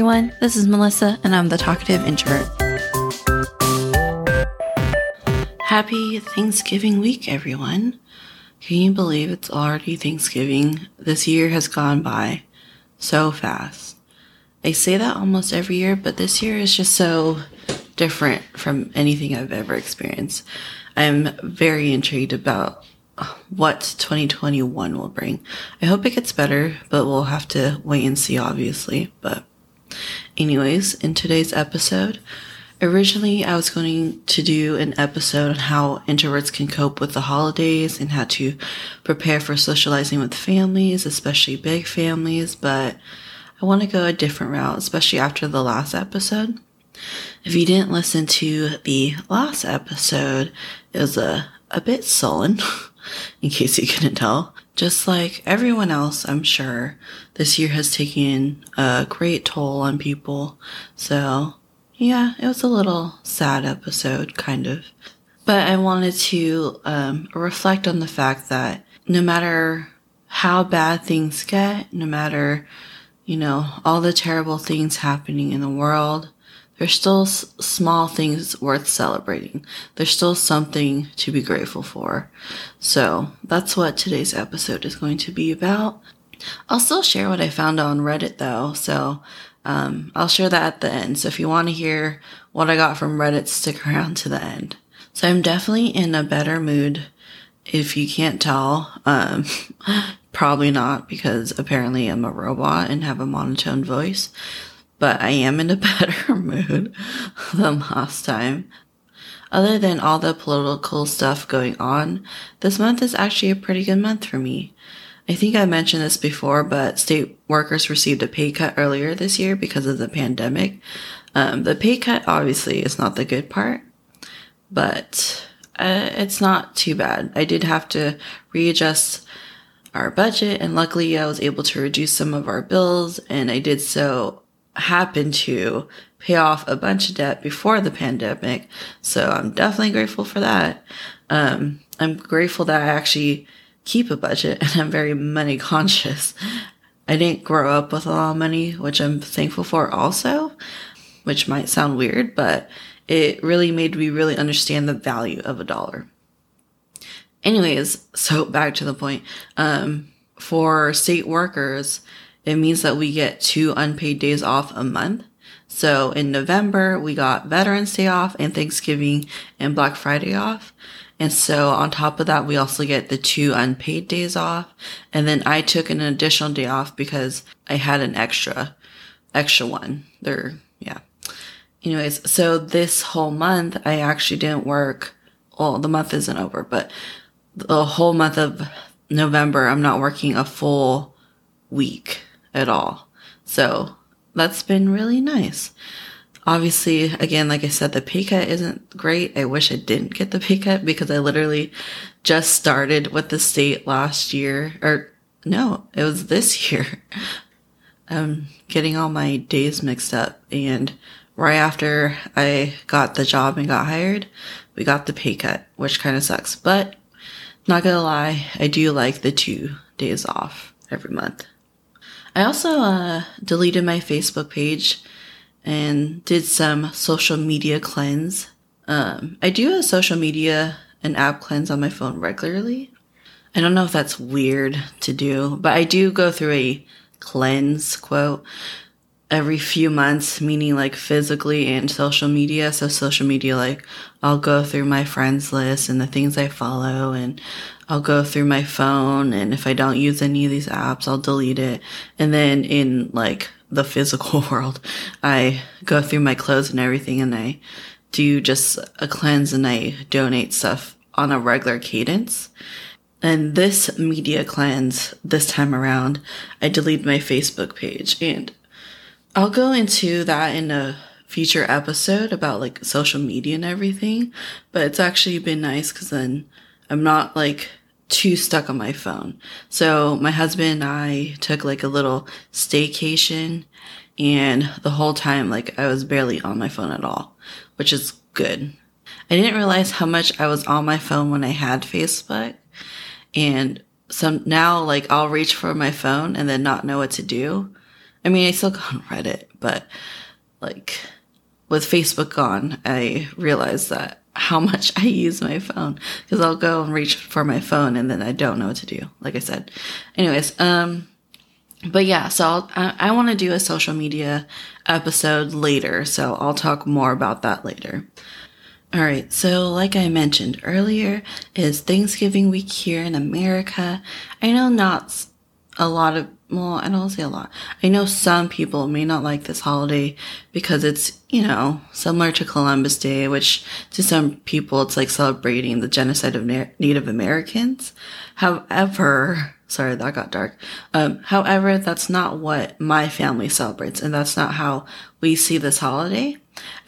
everyone. This is Melissa, and I'm the talkative introvert. Happy Thanksgiving week, everyone. Can you believe it's already Thanksgiving? This year has gone by so fast. I say that almost every year, but this year is just so different from anything I've ever experienced. I'm very intrigued about what 2021 will bring. I hope it gets better, but we'll have to wait and see, obviously. But, anyways, in today's episode, originally I was going to do an episode on how introverts can cope with the holidays and how to prepare for socializing with families, especially big families, but I want to go a different route, especially after the last episode. If you didn't listen to the last episode, it was a, a bit sullen. in case you couldn't tell. Just like everyone else, I'm sure, this year has taken a great toll on people. So, yeah, it was a little sad episode, kind of. But I wanted to um, reflect on the fact that no matter how bad things get, no matter, you know, all the terrible things happening in the world, there's still s- small things worth celebrating. There's still something to be grateful for. So that's what today's episode is going to be about. I'll still share what I found on Reddit though. So um, I'll share that at the end. So if you want to hear what I got from Reddit, stick around to the end. So I'm definitely in a better mood. If you can't tell, um, probably not because apparently I'm a robot and have a monotone voice but I am in a better mood than last time. Other than all the political stuff going on, this month is actually a pretty good month for me. I think I mentioned this before, but state workers received a pay cut earlier this year because of the pandemic. Um, the pay cut obviously is not the good part, but uh, it's not too bad. I did have to readjust our budget, and luckily I was able to reduce some of our bills, and I did so happened to pay off a bunch of debt before the pandemic. So I'm definitely grateful for that. Um, I'm grateful that I actually keep a budget and I'm very money conscious. I didn't grow up with a lot of money, which I'm thankful for also, which might sound weird, but it really made me really understand the value of a dollar. Anyways, so back to the point. Um, for state workers, it means that we get two unpaid days off a month. So in November, we got Veterans Day off and Thanksgiving and Black Friday off. And so on top of that, we also get the two unpaid days off. And then I took an additional day off because I had an extra, extra one there. Yeah. Anyways, so this whole month, I actually didn't work. Well, the month isn't over, but the whole month of November, I'm not working a full week at all. So that's been really nice. Obviously, again, like I said, the pay cut isn't great. I wish I didn't get the pay cut because I literally just started with the state last year or no, it was this year. I'm getting all my days mixed up and right after I got the job and got hired, we got the pay cut, which kind of sucks. But not gonna lie, I do like the two days off every month. I also uh, deleted my Facebook page and did some social media cleanse. Um, I do a social media and app cleanse on my phone regularly. I don't know if that's weird to do, but I do go through a cleanse quote every few months, meaning like physically and social media. So social media, like I'll go through my friends list and the things I follow and I'll go through my phone and if I don't use any of these apps, I'll delete it. And then in like the physical world, I go through my clothes and everything and I do just a cleanse and I donate stuff on a regular cadence. And this media cleanse, this time around, I deleted my Facebook page and I'll go into that in a future episode about like social media and everything, but it's actually been nice because then I'm not like too stuck on my phone. So my husband and I took like a little staycation and the whole time, like I was barely on my phone at all, which is good. I didn't realize how much I was on my phone when I had Facebook and so now like I'll reach for my phone and then not know what to do. I mean, I still go on Reddit, but like with Facebook gone, I realized that how much I use my phone because I'll go and reach for my phone and then I don't know what to do. Like I said, anyways, um, but yeah, so I'll, I, I want to do a social media episode later, so I'll talk more about that later. All right, so like I mentioned earlier, is Thanksgiving week here in America. I know not a lot of well, I don't say a lot. I know some people may not like this holiday because it's, you know, similar to Columbus Day, which to some people it's like celebrating the genocide of Na- Native Americans. However, sorry, that got dark. Um, however, that's not what my family celebrates and that's not how we see this holiday.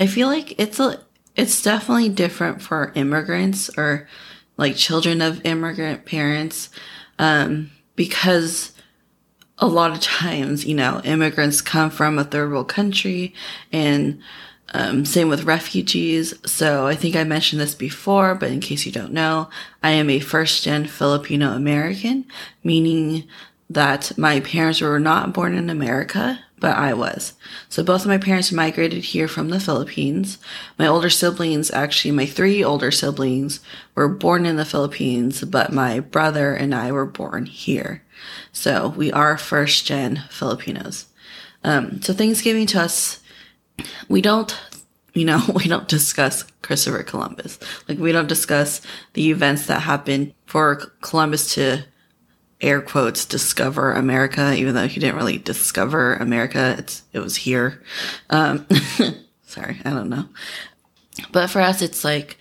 I feel like it's a, it's definitely different for immigrants or like children of immigrant parents. Um, because a lot of times, you know, immigrants come from a third world country and um, same with refugees. So I think I mentioned this before, but in case you don't know, I am a first gen Filipino American, meaning that my parents were not born in America, but I was. So both of my parents migrated here from the Philippines. My older siblings, actually, my three older siblings were born in the Philippines, but my brother and I were born here. So we are first gen Filipinos. Um, so Thanksgiving to us, we don't, you know, we don't discuss Christopher Columbus. Like we don't discuss the events that happened for Columbus to air quotes discover America, even though he didn't really discover America. It's, it was here. Um, sorry, I don't know. But for us, it's like,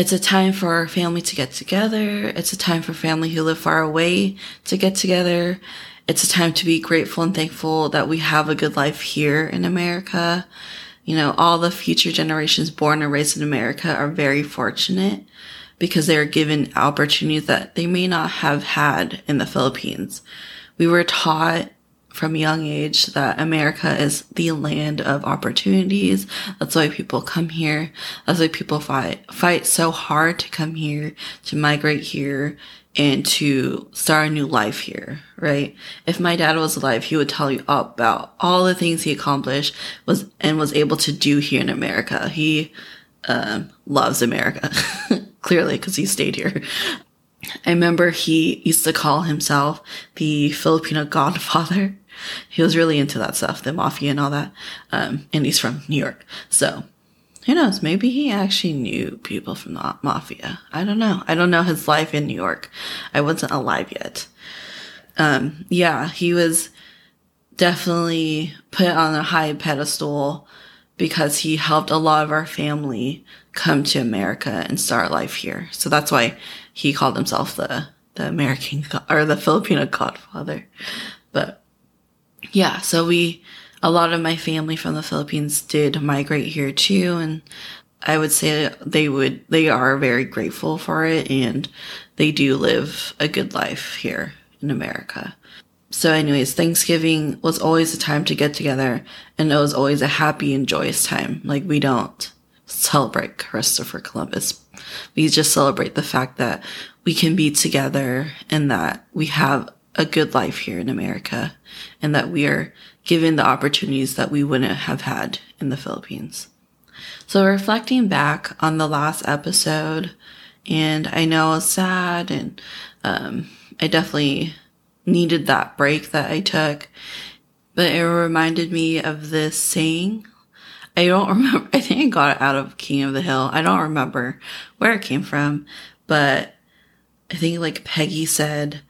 it's a time for our family to get together. It's a time for family who live far away to get together. It's a time to be grateful and thankful that we have a good life here in America. You know, all the future generations born and raised in America are very fortunate because they are given opportunities that they may not have had in the Philippines. We were taught from young age that America is the land of opportunities. That's why people come here. That's why people fight, fight so hard to come here, to migrate here, and to start a new life here, right? If my dad was alive, he would tell you about all the things he accomplished was and was able to do here in America. He uh, loves America, clearly, because he stayed here. I remember he used to call himself the Filipino Godfather he was really into that stuff, the mafia and all that. Um, and he's from New York. So who knows? Maybe he actually knew people from the mafia. I don't know. I don't know his life in New York. I wasn't alive yet. Um, yeah, he was definitely put on a high pedestal because he helped a lot of our family come to America and start life here. So that's why he called himself the, the American or the Filipino godfather. But yeah, so we, a lot of my family from the Philippines did migrate here too. And I would say they would, they are very grateful for it and they do live a good life here in America. So anyways, Thanksgiving was always a time to get together and it was always a happy and joyous time. Like we don't celebrate Christopher Columbus. We just celebrate the fact that we can be together and that we have a good life here in America and that we are given the opportunities that we wouldn't have had in the Philippines. So reflecting back on the last episode, and I know it's sad and, um, I definitely needed that break that I took, but it reminded me of this saying. I don't remember, I think I got it out of King of the Hill. I don't remember where it came from, but I think like Peggy said,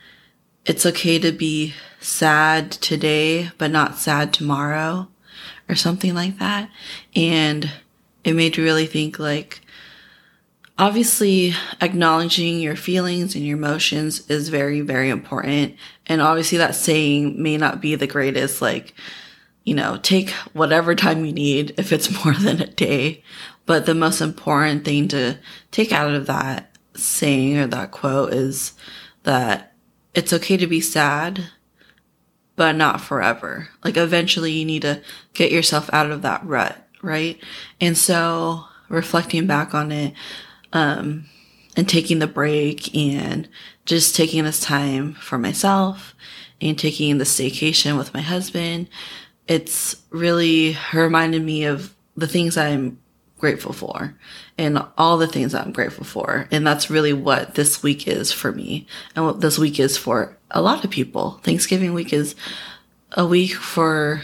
it's okay to be sad today, but not sad tomorrow or something like that. And it made me really think like, obviously acknowledging your feelings and your emotions is very, very important. And obviously that saying may not be the greatest, like, you know, take whatever time you need if it's more than a day. But the most important thing to take out of that saying or that quote is that it's okay to be sad, but not forever. Like eventually you need to get yourself out of that rut, right? And so reflecting back on it, um, and taking the break and just taking this time for myself and taking the staycation with my husband, it's really reminded me of the things I'm grateful for and all the things that I'm grateful for. And that's really what this week is for me and what this week is for a lot of people. Thanksgiving week is a week for,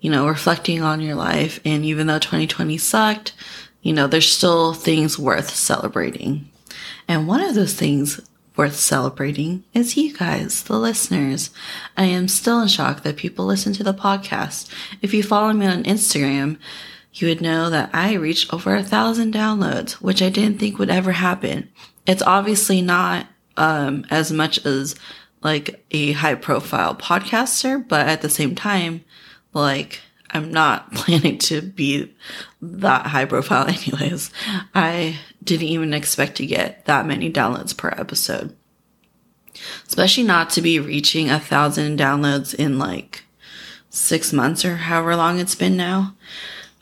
you know, reflecting on your life. And even though 2020 sucked, you know, there's still things worth celebrating. And one of those things worth celebrating is you guys, the listeners. I am still in shock that people listen to the podcast. If you follow me on Instagram, you would know that I reached over a thousand downloads, which I didn't think would ever happen. It's obviously not um, as much as like a high profile podcaster, but at the same time, like I'm not planning to be that high profile anyways. I didn't even expect to get that many downloads per episode. Especially not to be reaching a thousand downloads in like six months or however long it's been now.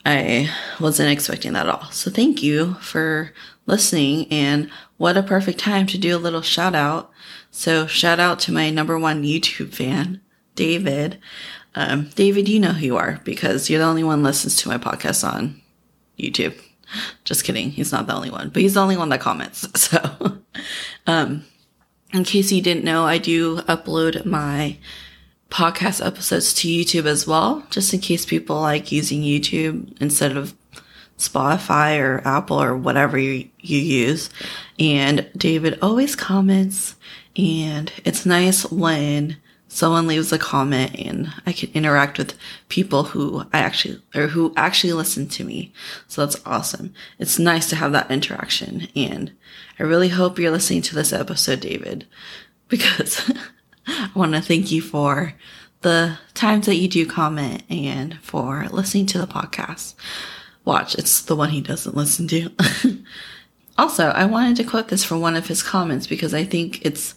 I wasn't expecting that at all. So thank you for listening and what a perfect time to do a little shout out. So shout out to my number one YouTube fan, David. Um, David, you know who you are because you're the only one listens to my podcast on YouTube. Just kidding. He's not the only one, but he's the only one that comments. So, um, in case you didn't know, I do upload my podcast episodes to YouTube as well, just in case people like using YouTube instead of Spotify or Apple or whatever you, you use. And David always comments and it's nice when someone leaves a comment and I can interact with people who I actually, or who actually listen to me. So that's awesome. It's nice to have that interaction. And I really hope you're listening to this episode, David, because I want to thank you for the times that you do comment and for listening to the podcast. Watch, it's the one he doesn't listen to. also, I wanted to quote this from one of his comments because I think it's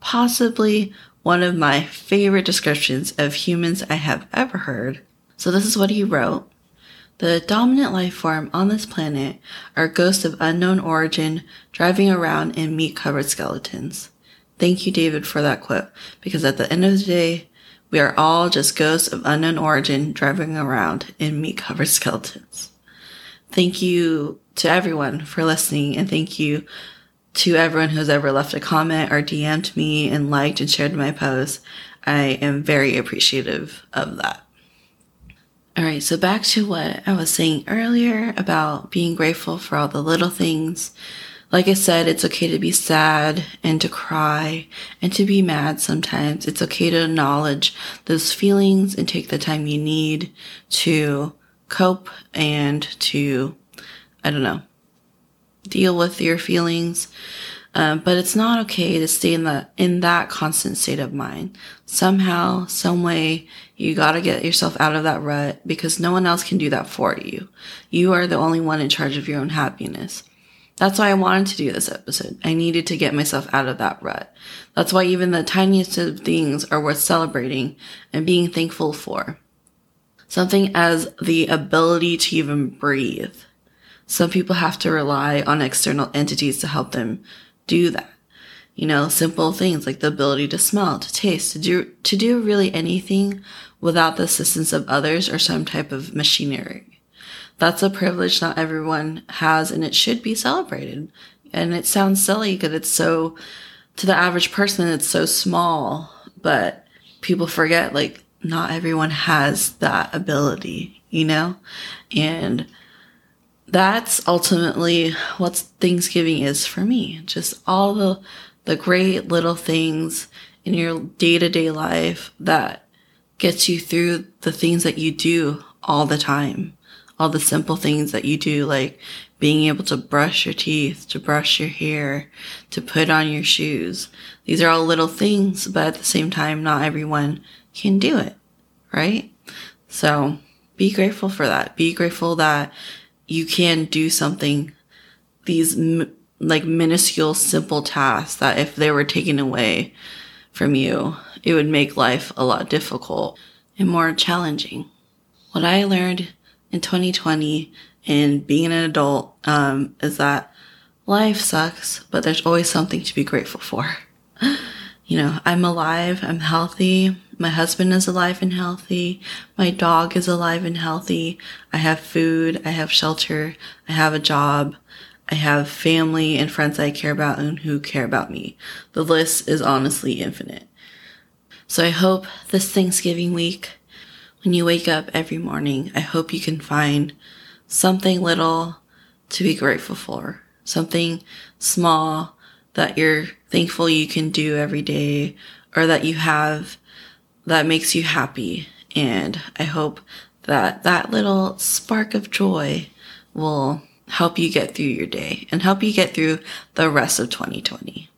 possibly one of my favorite descriptions of humans I have ever heard. So this is what he wrote. The dominant life form on this planet are ghosts of unknown origin driving around in meat covered skeletons. Thank you, David, for that quote, because at the end of the day, we are all just ghosts of unknown origin driving around in meat covered skeletons. Thank you to everyone for listening and thank you to everyone who's ever left a comment or DM'd me and liked and shared my posts. I am very appreciative of that. All right, so back to what I was saying earlier about being grateful for all the little things. Like I said, it's okay to be sad and to cry and to be mad sometimes. It's okay to acknowledge those feelings and take the time you need to cope and to, I don't know, deal with your feelings. Um, but it's not okay to stay in the in that constant state of mind. Somehow, some way, you got to get yourself out of that rut because no one else can do that for you. You are the only one in charge of your own happiness. That's why I wanted to do this episode. I needed to get myself out of that rut. That's why even the tiniest of things are worth celebrating and being thankful for. Something as the ability to even breathe some people have to rely on external entities to help them do that. You know, simple things like the ability to smell, to taste, to do, to do really anything without the assistance of others or some type of machinery. That's a privilege not everyone has and it should be celebrated. And it sounds silly because it's so, to the average person, it's so small, but people forget like not everyone has that ability, you know? And that's ultimately what Thanksgiving is for me. Just all the, the great little things in your day to day life that gets you through the things that you do all the time. All the simple things that you do, like being able to brush your teeth, to brush your hair, to put on your shoes. These are all little things, but at the same time, not everyone can do it, right? So be grateful for that. Be grateful that you can do something, these m- like minuscule, simple tasks that if they were taken away from you, it would make life a lot difficult and more challenging. What I learned in 2020 and being an adult um, is that life sucks, but there's always something to be grateful for. you know, I'm alive, I'm healthy, My husband is alive and healthy. My dog is alive and healthy. I have food. I have shelter. I have a job. I have family and friends I care about and who care about me. The list is honestly infinite. So I hope this Thanksgiving week, when you wake up every morning, I hope you can find something little to be grateful for, something small that you're thankful you can do every day or that you have that makes you happy. And I hope that that little spark of joy will help you get through your day and help you get through the rest of 2020.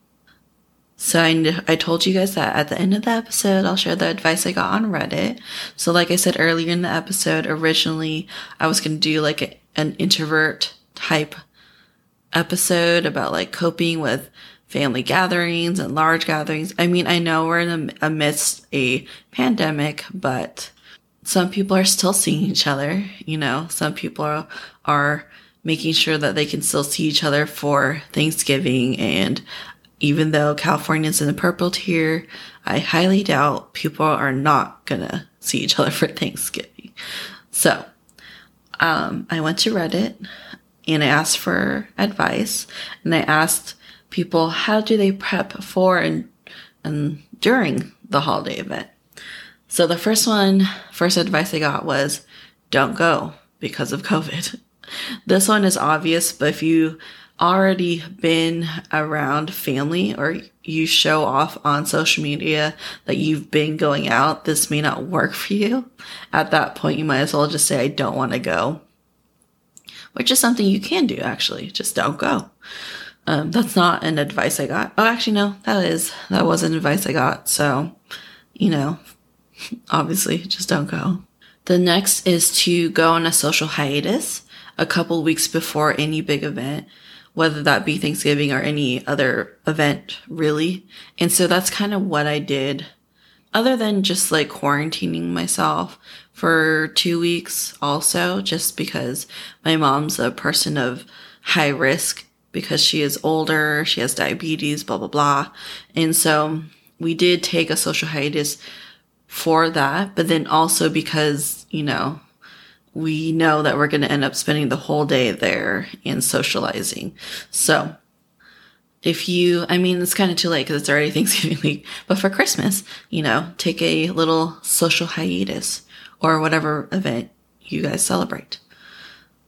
So I, I told you guys that at the end of the episode, I'll share the advice I got on Reddit. So like I said earlier in the episode, originally I was going to do like a, an introvert type episode about like coping with family gatherings and large gatherings. I mean, I know we're in a, amidst a pandemic, but some people are still seeing each other. You know, some people are, are making sure that they can still see each other for Thanksgiving. And even though California's in the purple tier, I highly doubt people are not gonna see each other for Thanksgiving. So, um, I went to Reddit and I asked for advice and I asked people how do they prep for and and during the holiday event. So the first one, first advice I got was don't go because of COVID. This one is obvious, but if you already been around family or you show off on social media that you've been going out, this may not work for you. At that point, you might as well just say, I don't want to go, which is something you can do actually. Just don't go. Um, that's not an advice I got. Oh, actually, no, that is, that was an advice I got. So, you know, obviously just don't go. The next is to go on a social hiatus a couple weeks before any big event, whether that be Thanksgiving or any other event, really. And so that's kind of what I did. Other than just like quarantining myself for two weeks also, just because my mom's a person of high risk because she is older, she has diabetes, blah, blah, blah. And so we did take a social hiatus for that, but then also because, you know, we know that we're going to end up spending the whole day there and socializing. So if you, I mean, it's kind of too late because it's already Thanksgiving week, but for Christmas, you know, take a little social hiatus or whatever event you guys celebrate.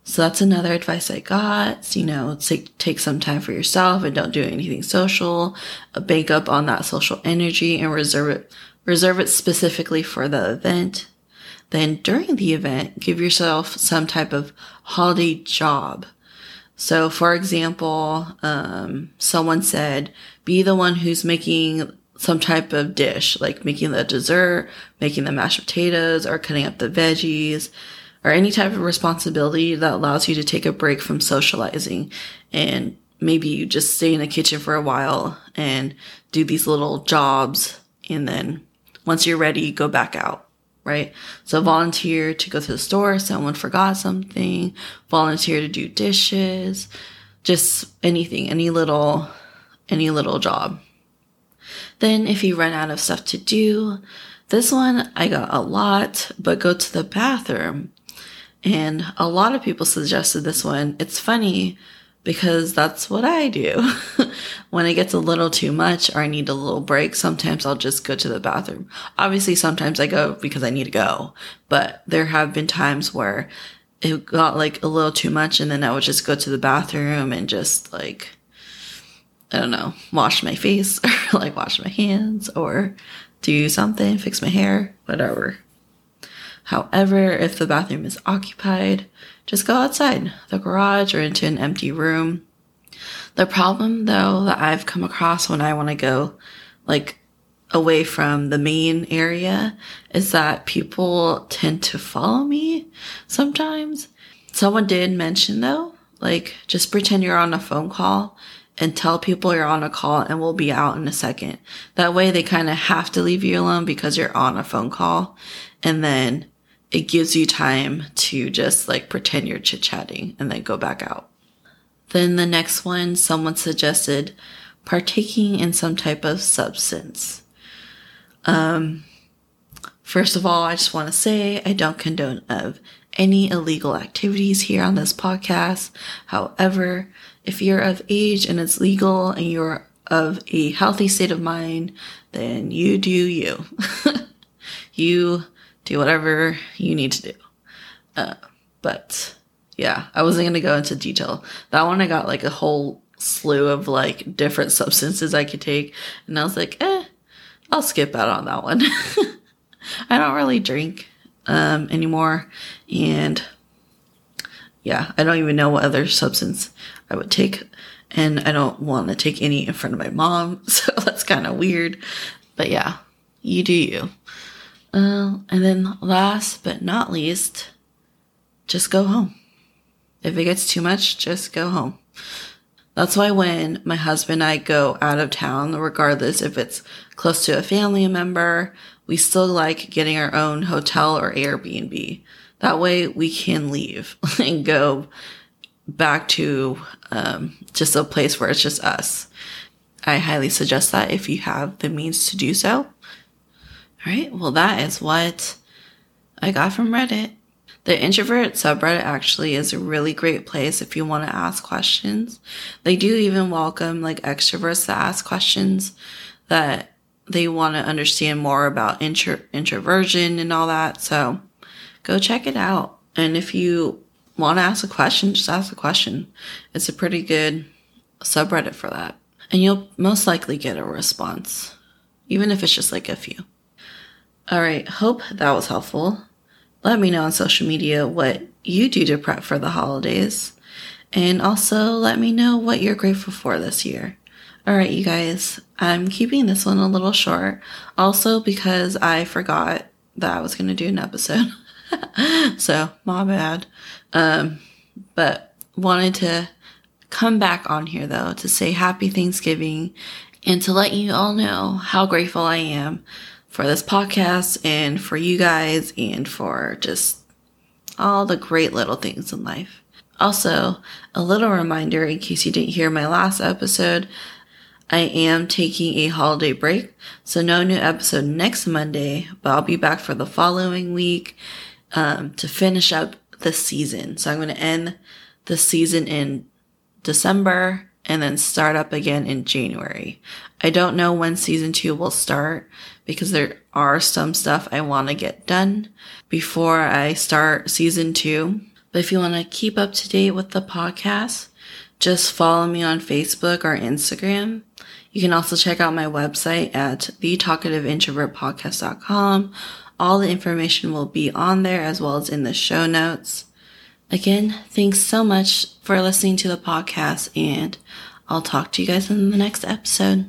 So that's another advice I got. You know, take, take some time for yourself and don't do anything social. Uh, Bank up on that social energy and reserve it, reserve it specifically for the event. Then during the event, give yourself some type of holiday job. So for example, um, someone said, be the one who's making some type of dish, like making the dessert, making the mashed potatoes, or cutting up the veggies or any type of responsibility that allows you to take a break from socializing and maybe you just stay in the kitchen for a while and do these little jobs and then once you're ready go back out right? So volunteer to go to the store someone forgot something volunteer to do dishes just anything any little any little job. Then if you run out of stuff to do this one i got a lot but go to the bathroom. And a lot of people suggested this one. It's funny because that's what I do. when it gets a little too much or I need a little break, sometimes I'll just go to the bathroom. Obviously, sometimes I go because I need to go, but there have been times where it got like a little too much and then I would just go to the bathroom and just like, I don't know, wash my face or like wash my hands or do something, fix my hair, whatever. However, if the bathroom is occupied, just go outside the garage or into an empty room. The problem though that I've come across when I want to go like away from the main area is that people tend to follow me sometimes. Someone did mention though, like just pretend you're on a phone call and tell people you're on a call and we'll be out in a second. That way they kind of have to leave you alone because you're on a phone call. And then it gives you time to just like pretend you're chit chatting and then go back out. Then the next one, someone suggested partaking in some type of substance. Um, First of all, I just want to say I don't condone of any illegal activities here on this podcast. However, if you're of age and it's legal and you're of a healthy state of mind, then you do you. you do whatever you need to do. Uh, but yeah, I wasn't going to go into detail. That one I got like a whole slew of like different substances I could take. And I was like, eh, I'll skip out on that one. I don't really drink um, anymore. And yeah, I don't even know what other substance I would take. And I don't want to take any in front of my mom. So that's kind of weird. But yeah, you do you. Uh, and then last but not least, just go home. If it gets too much, just go home. That's why when my husband and I go out of town, regardless if it's close to a family member, we still like getting our own hotel or Airbnb. That way we can leave and go back to um, just a place where it's just us. I highly suggest that if you have the means to do so. All right. Well, that is what I got from Reddit. The introvert subreddit actually is a really great place if you want to ask questions. They do even welcome like extroverts to ask questions that they want to understand more about intro- introversion and all that. So go check it out. And if you want to ask a question, just ask a question. It's a pretty good subreddit for that. And you'll most likely get a response, even if it's just like a few. All right. Hope that was helpful. Let me know on social media what you do to prep for the holidays. And also let me know what you're grateful for this year. All right, you guys, I'm keeping this one a little short. Also, because I forgot that I was going to do an episode. so, my bad. Um, but wanted to come back on here though to say happy Thanksgiving and to let you all know how grateful I am for this podcast and for you guys and for just all the great little things in life. Also, a little reminder in case you didn't hear my last episode, I am taking a holiday break, so no new episode next Monday, but I'll be back for the following week um, to finish up the season. So I'm going to end the season in December and then start up again in January. I don't know when season two will start because there are some stuff I want to get done before I start season two. But if you want to keep up to date with the podcast, just follow me on Facebook or Instagram. You can also check out my website at thetalkativeintrovertpodcast.com. All the information will be on there as well as in the show notes. Again, thanks so much for listening to the podcast and I'll talk to you guys in the next episode.